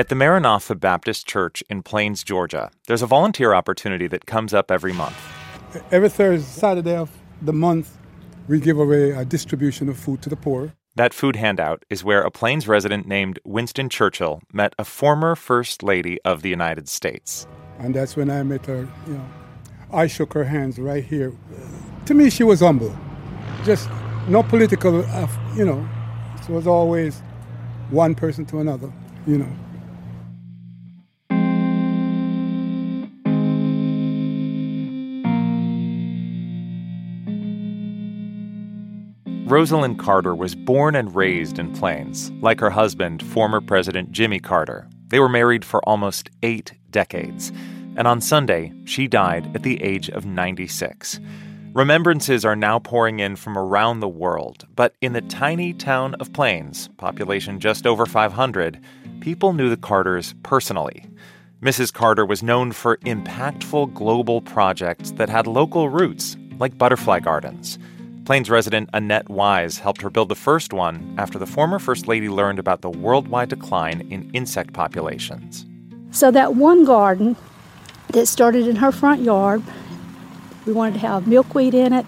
At the Maranatha Baptist Church in Plains, Georgia, there's a volunteer opportunity that comes up every month. Every Thursday, Saturday of the month, we give away a distribution of food to the poor. That food handout is where a Plains resident named Winston Churchill met a former First Lady of the United States. And that's when I met her, you know. I shook her hands right here. To me, she was humble. Just no political, uh, you know. It was always one person to another, you know. Rosalynn Carter was born and raised in Plains, like her husband, former President Jimmy Carter. They were married for almost eight decades, and on Sunday, she died at the age of 96. Remembrances are now pouring in from around the world, but in the tiny town of Plains, population just over 500, people knew the Carters personally. Mrs. Carter was known for impactful global projects that had local roots, like butterfly gardens. Plains resident Annette Wise helped her build the first one after the former First Lady learned about the worldwide decline in insect populations. So, that one garden that started in her front yard, we wanted to have milkweed in it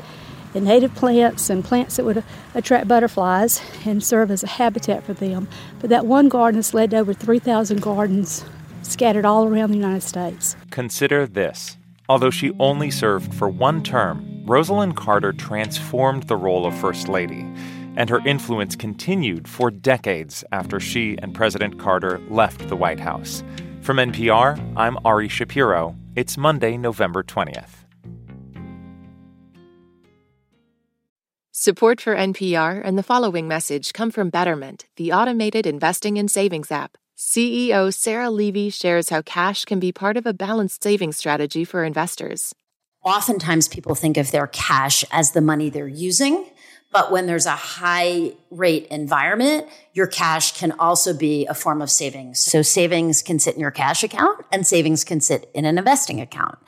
and native plants and plants that would attract butterflies and serve as a habitat for them. But that one garden has led to over 3,000 gardens scattered all around the United States. Consider this. Although she only served for one term, Rosalynn Carter transformed the role of First Lady, and her influence continued for decades after she and President Carter left the White House. From NPR, I'm Ari Shapiro. It's Monday, November 20th. Support for NPR and the following message come from Betterment, the automated investing and savings app. CEO Sarah Levy shares how cash can be part of a balanced savings strategy for investors oftentimes people think of their cash as the money they're using. But when there's a high rate environment, your cash can also be a form of savings. So savings can sit in your cash account and savings can sit in an investing account.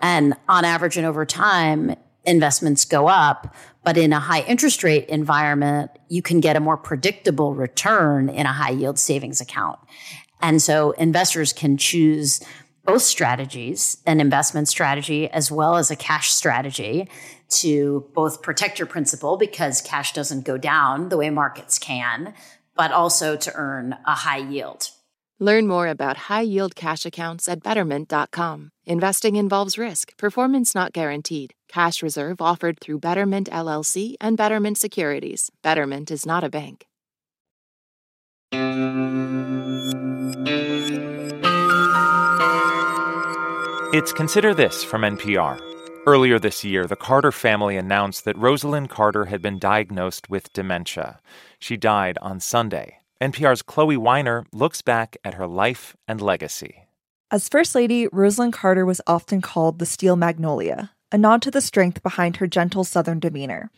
And on average and over time, investments go up. But in a high interest rate environment, you can get a more predictable return in a high yield savings account. And so investors can choose both strategies, an investment strategy as well as a cash strategy to both protect your principal because cash doesn't go down the way markets can, but also to earn a high yield. Learn more about high yield cash accounts at betterment.com. Investing involves risk, performance not guaranteed. Cash reserve offered through Betterment LLC and Betterment Securities. Betterment is not a bank. It's Consider This from NPR. Earlier this year, the Carter family announced that Rosalynn Carter had been diagnosed with dementia. She died on Sunday. NPR's Chloe Weiner looks back at her life and legacy. As First Lady, Rosalynn Carter was often called the Steel Magnolia, a nod to the strength behind her gentle Southern demeanor.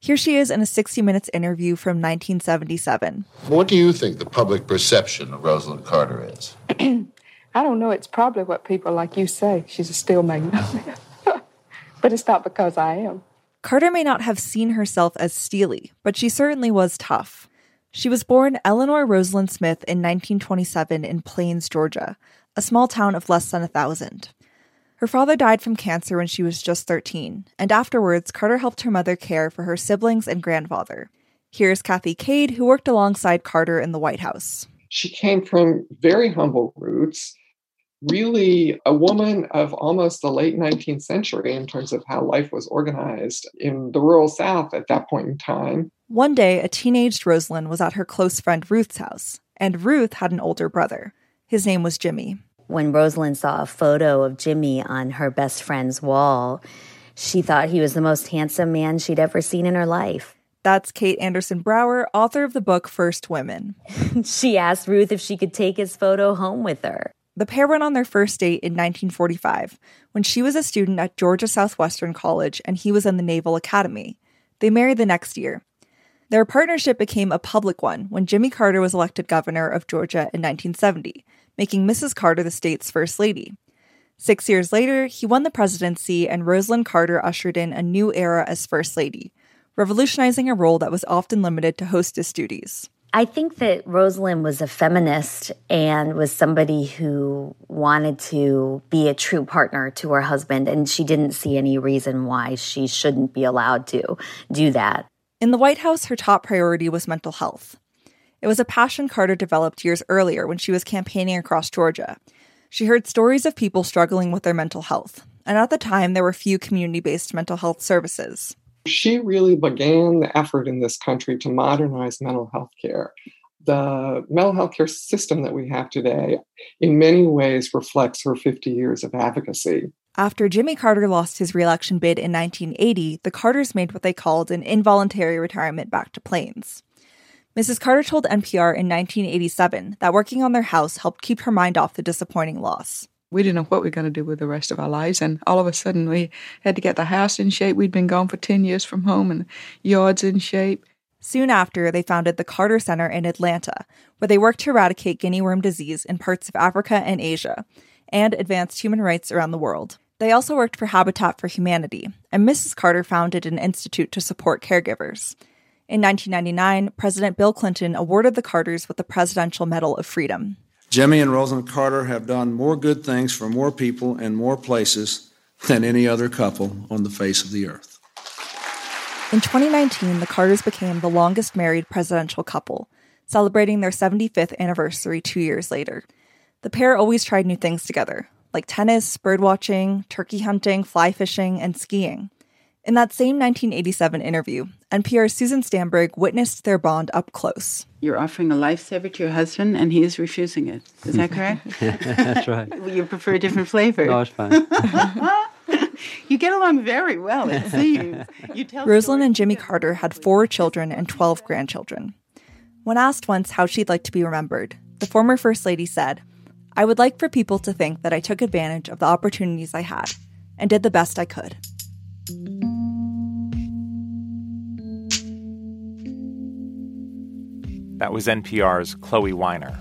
Here she is in a 60 Minutes interview from 1977. What do you think the public perception of Rosalynn Carter is? I don't know. It's probably what people like you say. She's a steel magnolia. but it's not because I am. Carter may not have seen herself as steely, but she certainly was tough. She was born Eleanor Rosalynn Smith in 1927 in Plains, Georgia, a small town of less than a thousand. Her father died from cancer when she was just 13, and afterwards, Carter helped her mother care for her siblings and grandfather. Here's Kathy Cade, who worked alongside Carter in the White House. She came from very humble roots, really a woman of almost the late 19th century in terms of how life was organized in the rural South at that point in time. One day, a teenaged Rosalynn was at her close friend Ruth's house, and Ruth had an older brother. His name was Jimmy. When Rosalynn saw a photo of Jimmy on her best friend's wall, she thought he was the most handsome man she'd ever seen in her life. That's Kate Anderson Brower, author of the book First Women. she asked Ruth if she could take his photo home with her. The pair went on their first date in 1945 when she was a student at Georgia Southwestern College and he was in the Naval Academy. They married the next year. Their partnership became a public one when Jimmy Carter was elected governor of Georgia in 1970, making Mrs. Carter the state's first lady. Six years later, he won the presidency, and Rosalynn Carter ushered in a new era as First Lady, revolutionizing a role that was often limited to hostess duties. I think that Rosalynn was a feminist and was somebody who wanted to be a true partner to her husband, and she didn't see any reason why she shouldn't be allowed to do that. In the White House, her top priority was mental health. It was a passion Carter developed years earlier when she was campaigning across Georgia. She heard stories of people struggling with their mental health, and at the time, there were few community based mental health services. She really began the effort in this country to modernize mental health care. The mental health care system that we have today, in many ways, reflects her 50 years of advocacy. After Jimmy Carter lost his reelection bid in 1980, the Carters made what they called an involuntary retirement back to Plains. Mrs. Carter told NPR in 1987 that working on their house helped keep her mind off the disappointing loss we didn't know what we were going to do with the rest of our lives. And all of a sudden, we had to get the house in shape. We'd been gone for 10 years from home and yards in shape. Soon after, they founded the Carter Center in Atlanta, where they worked to eradicate guinea worm disease in parts of Africa and Asia and advanced human rights around the world. They also worked for Habitat for Humanity, and Mrs. Carter founded an institute to support caregivers. In 1999, President Bill Clinton awarded the Carters with the Presidential Medal of Freedom. Jimmy and Rosalynn Carter have done more good things for more people in more places than any other couple on the face of the earth. In 2019, the Carters became the longest married presidential couple, celebrating their 75th anniversary two years later. The pair always tried new things together, like tennis, birdwatching, turkey hunting, fly fishing, and skiing. In that same 1987 interview, NPR's Susan Stamberg witnessed their bond up close. You're offering a lifesaver to your husband, and he is refusing it. Is that correct? That's right. you prefer a different flavor? No, it's fine. you get along very well, it seems. You tell Rosalynn and Jimmy Carter had four children and 12 grandchildren. When asked once how she'd like to be remembered, the former First Lady said, I would like for people to think that I took advantage of the opportunities I had and did the best I could. That was NPR's Chloe Weiner.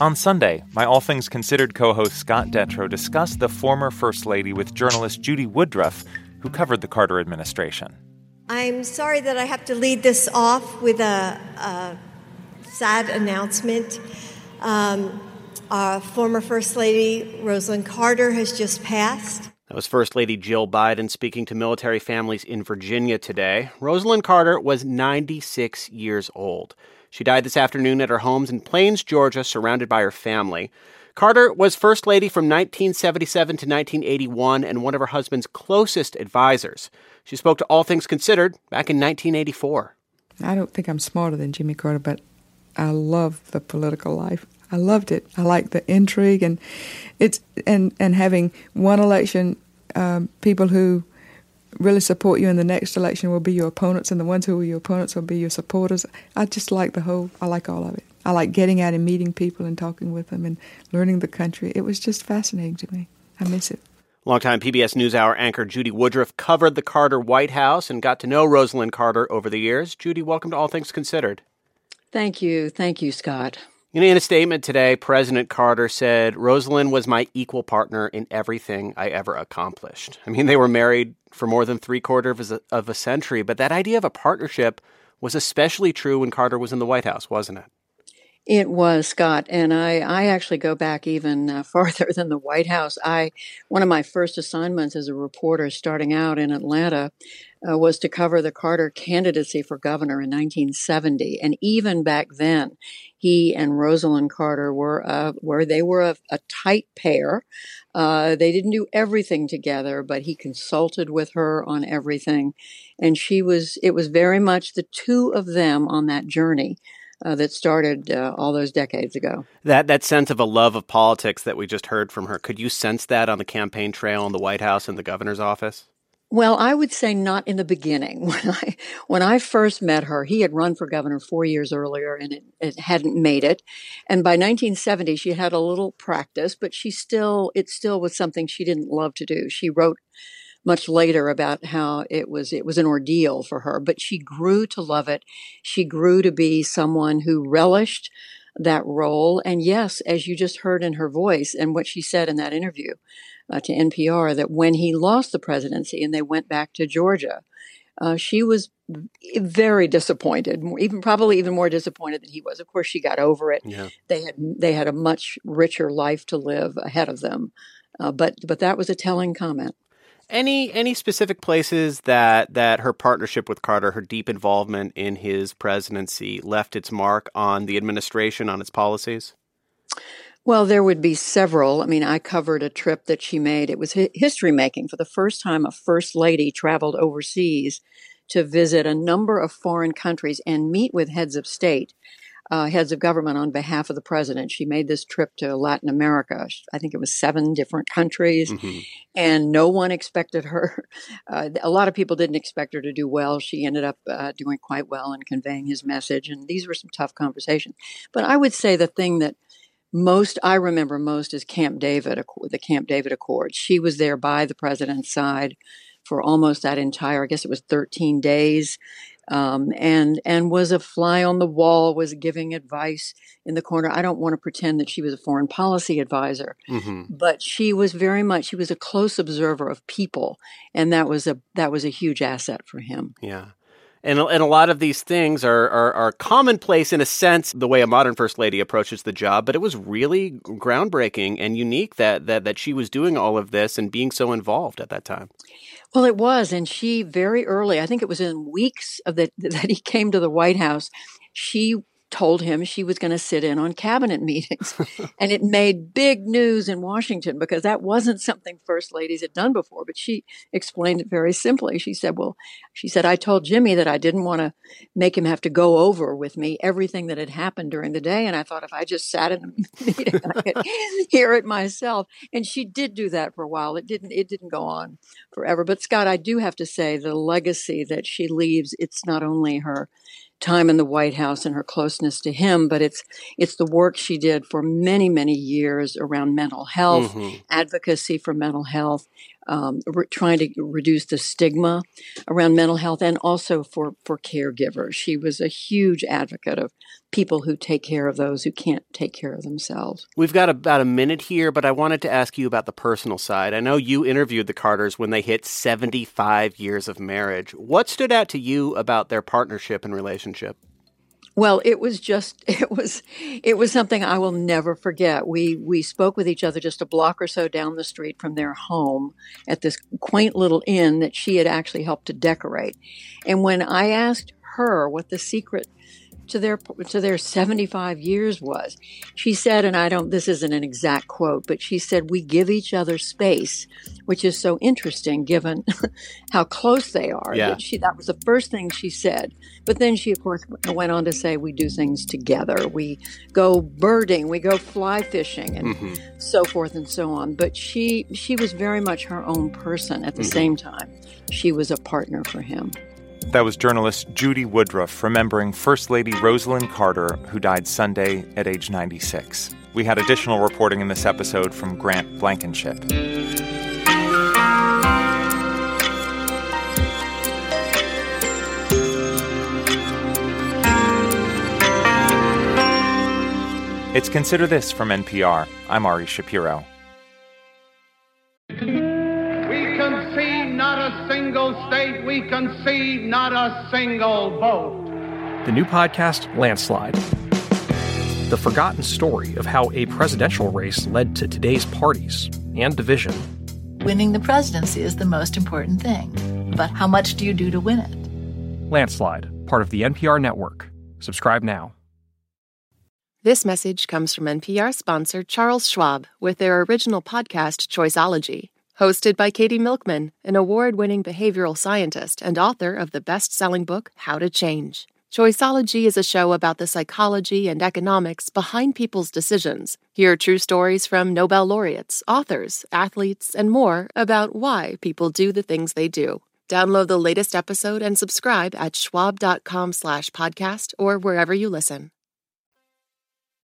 On Sunday, my All Things Considered co host Scott Detrow discussed the former First Lady with journalist Judy Woodruff, who covered the Carter administration. I'm sorry that I have to lead this off with a, a sad announcement. Um, our former First Lady Rosalynn Carter has just passed. That was First Lady Jill Biden speaking to military families in Virginia today. Rosalynn Carter was 96 years old. She died this afternoon at her homes in Plains, Georgia, surrounded by her family. Carter was First Lady from 1977 to 1981 and one of her husband's closest advisors. She spoke to All Things Considered back in 1984. I don't think I'm smarter than Jimmy Carter, but I love the political life. I loved it. I like the intrigue and it's and and having one election, um, people who really support you in the next election will be your opponents, and the ones who are your opponents will be your supporters. I just like the whole, I like all of it. I like getting out and meeting people and talking with them and learning the country. It was just fascinating to me. I miss it. Longtime PBS NewsHour anchor Judy Woodruff covered the Carter White House and got to know Rosalynn Carter over the years. Judy, welcome to All Things Considered. Thank you. Thank you, Scott. In a statement today, President Carter said, Rosalynn was my equal partner in everything I ever accomplished. I mean, they were married for more than three quarters of, of a century, but that idea of a partnership was especially true when Carter was in the White House, wasn't it? It was Scott, and I, I actually go back even uh, farther than the White House. I one of my first assignments as a reporter, starting out in Atlanta, uh, was to cover the Carter candidacy for governor in 1970, and even back then, he and Rosalynn Carter were were they were a, a tight pair. Uh, they didn't do everything together, but he consulted with her on everything, and she was. It was very much the two of them on that journey. Uh, that started uh, all those decades ago. That that sense of a love of politics that we just heard from her. Could you sense that on the campaign trail in the White House and the governor's office? Well, I would say not in the beginning. When I when I first met her, he had run for governor four years earlier and it, it hadn't made it. And by 1970, she had a little practice, but she still it still was something she didn't love to do. She wrote much later about how it was it was an ordeal for her, but she grew to love it. She grew to be someone who relished that role. And yes, as you just heard in her voice and what she said in that interview, uh, to NPR that when he lost the presidency and they went back to Georgia, uh, she was very disappointed, even probably even more disappointed than he was. Of course, she got over it. Yeah. They had they had a much richer life to live ahead of them, uh, but but that was a telling comment. Any any specific places that that her partnership with Carter, her deep involvement in his presidency, left its mark on the administration, on its policies? Well, there would be several. I mean, I covered a trip that she made. It was history making. For the first time, a first lady traveled overseas to visit a number of foreign countries and meet with heads of state, uh, heads of government on behalf of the president. She made this trip to Latin America. I think it was seven different countries, mm-hmm. and no one expected her. Uh, a lot of people didn't expect her to do well. She ended up uh, doing quite well in conveying his message, and these were some tough conversations. But I would say the thing that most I remember most is Camp David, the Camp David Accord. She was there by the president's side for almost that entire, I guess it was 13 days, um, and and was a fly on the wall, was giving advice in the corner. I don't want to pretend that she was a foreign policy advisor, mm-hmm. but she was very much she was a close observer of people, and that was a that was a huge asset for him. Yeah and and a lot of these things are, are, are commonplace in a sense the way a modern first lady approaches the job but it was really groundbreaking and unique that that that she was doing all of this and being so involved at that time. Well it was and she very early i think it was in weeks of that that he came to the white house she told him she was going to sit in on cabinet meetings. and it made big news in Washington because that wasn't something first ladies had done before. But she explained it very simply. She said, Well, she said, I told Jimmy that I didn't want to make him have to go over with me everything that had happened during the day. And I thought if I just sat in a meeting, I could hear it myself. And she did do that for a while. It didn't, it didn't go on forever. But Scott, I do have to say the legacy that she leaves, it's not only her time in the White House and her closeness to him, but it's it's the work she did for many many years around mental health, mm-hmm. advocacy for mental health, um, re- trying to reduce the stigma around mental health, and also for for caregivers. She was a huge advocate of people who take care of those who can't take care of themselves. We've got about a minute here, but I wanted to ask you about the personal side. I know you interviewed the Carters when they hit 75 years of marriage. What stood out to you about their partnership and relationship? Well, it was just it was it was something I will never forget. We we spoke with each other just a block or so down the street from their home at this quaint little inn that she had actually helped to decorate. And when I asked her what the secret to their to their 75 years was. She said, and I don't this isn't an exact quote, but she said we give each other space, which is so interesting given how close they are. Yeah. That, she, that was the first thing she said. But then she of course went on to say we do things together. We go birding, we go fly fishing and mm-hmm. so forth and so on. But she she was very much her own person at the mm-hmm. same time. She was a partner for him. That was journalist Judy Woodruff remembering First Lady Rosalynn Carter, who died Sunday at age 96. We had additional reporting in this episode from Grant Blankenship. It's Consider This from NPR. I'm Ari Shapiro. Single state, we concede not a single vote. The new podcast, Landslide. The forgotten story of how a presidential race led to today's parties and division. Winning the presidency is the most important thing. But how much do you do to win it? Landslide, part of the NPR network. Subscribe now. This message comes from NPR sponsor Charles Schwab with their original podcast, Choiceology hosted by Katie Milkman, an award winning behavioral scientist and author of the best selling book, How to Change. Choiceology is a show about the psychology and economics behind people's decisions. Hear true stories from Nobel laureates, authors, athletes, and more about why people do the things they do. Download the latest episode and subscribe at schwab.com slash podcast or wherever you listen.